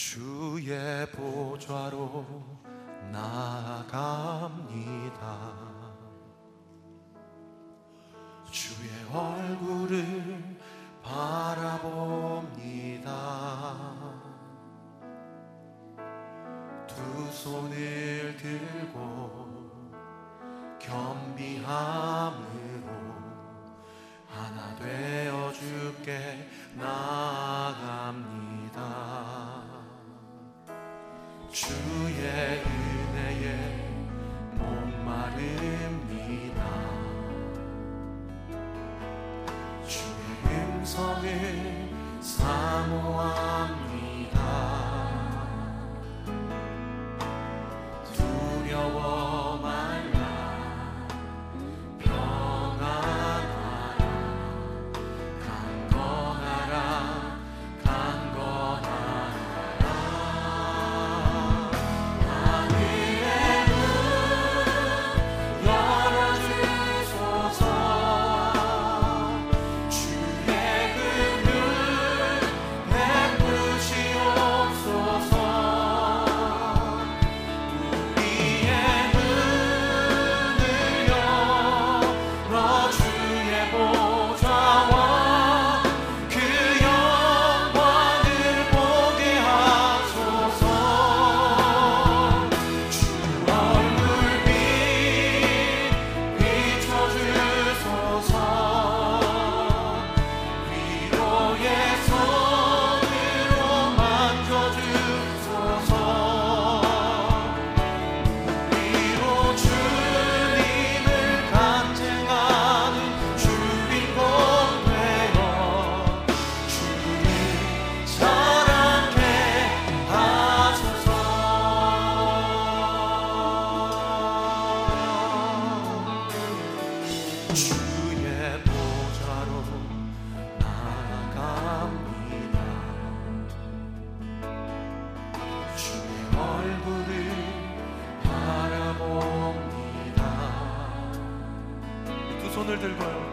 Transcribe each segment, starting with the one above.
주의 보좌로 나아갑니다. 주의 얼굴을 바라봅니다. 두 손을 들고 겸비함으로 하나 되어 주께 나갑니다. head. 손을 들고요.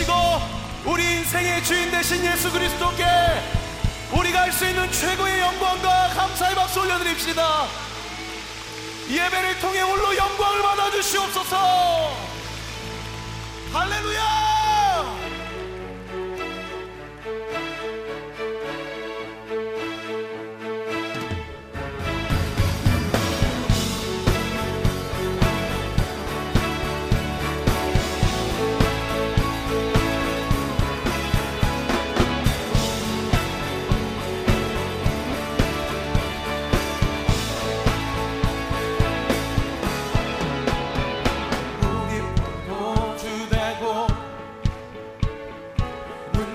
주인이시고 우리 인생의 주인 되신 예수 그리스도께 우리가 할 수 있는 최고의 영광과 감사의 박수 올려드립시다. 이 예배를 통해 홀로 영광을 받아주시옵소서. 할렐루야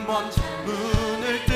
눈먼 문을 뜨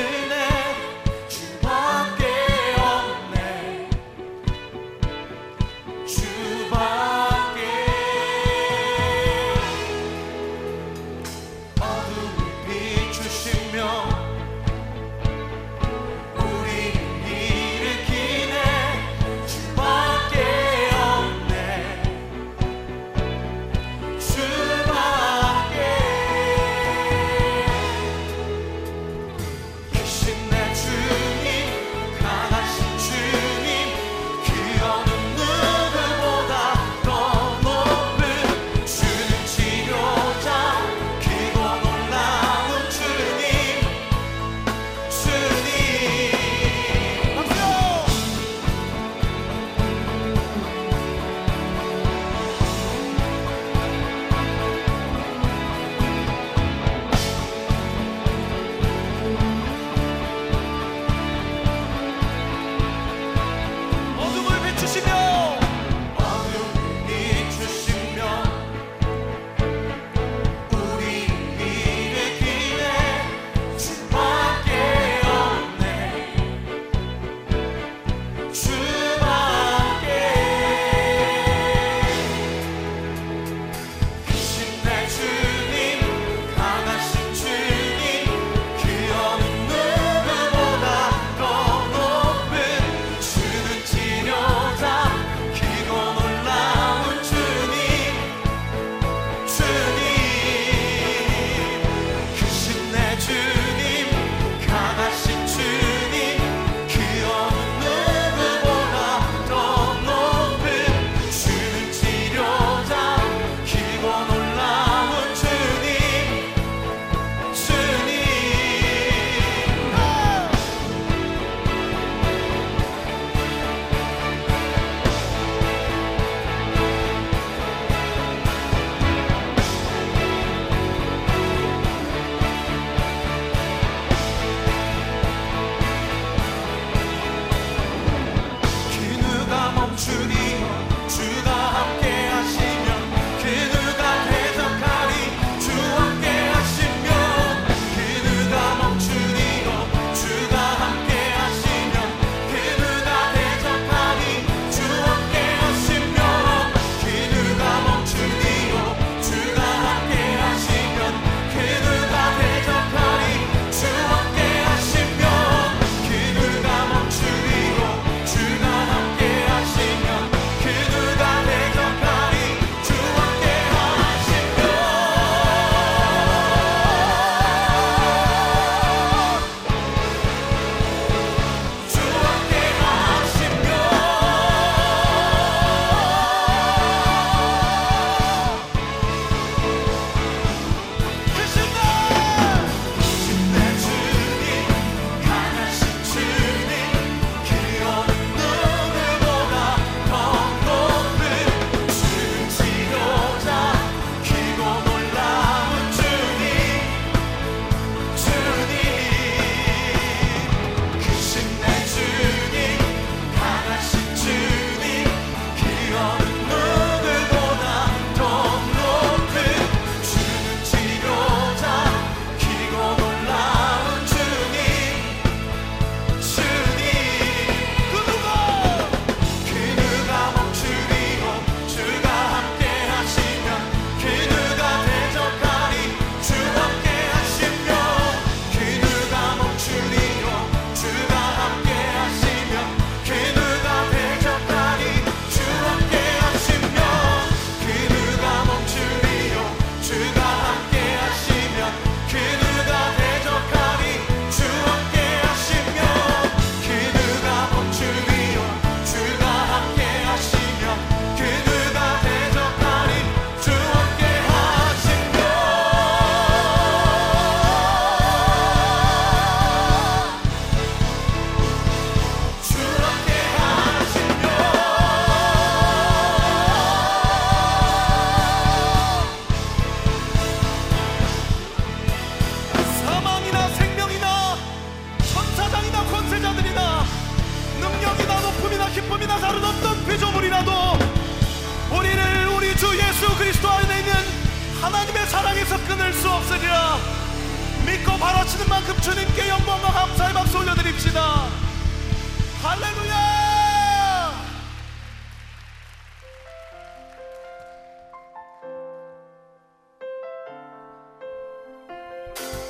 아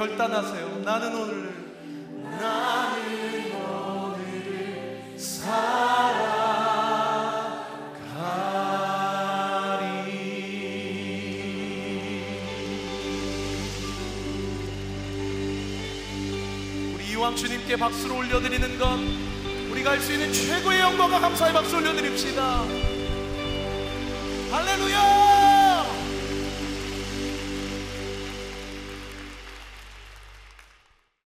결단하세요. 나는 오늘을 나는 오늘을 살아가리 우리 이왕 주님께 박수를 올려드리는 것 우리가 할 수 있는 최고의 영광과 감사의 박수 올려드립시다. 할렐루야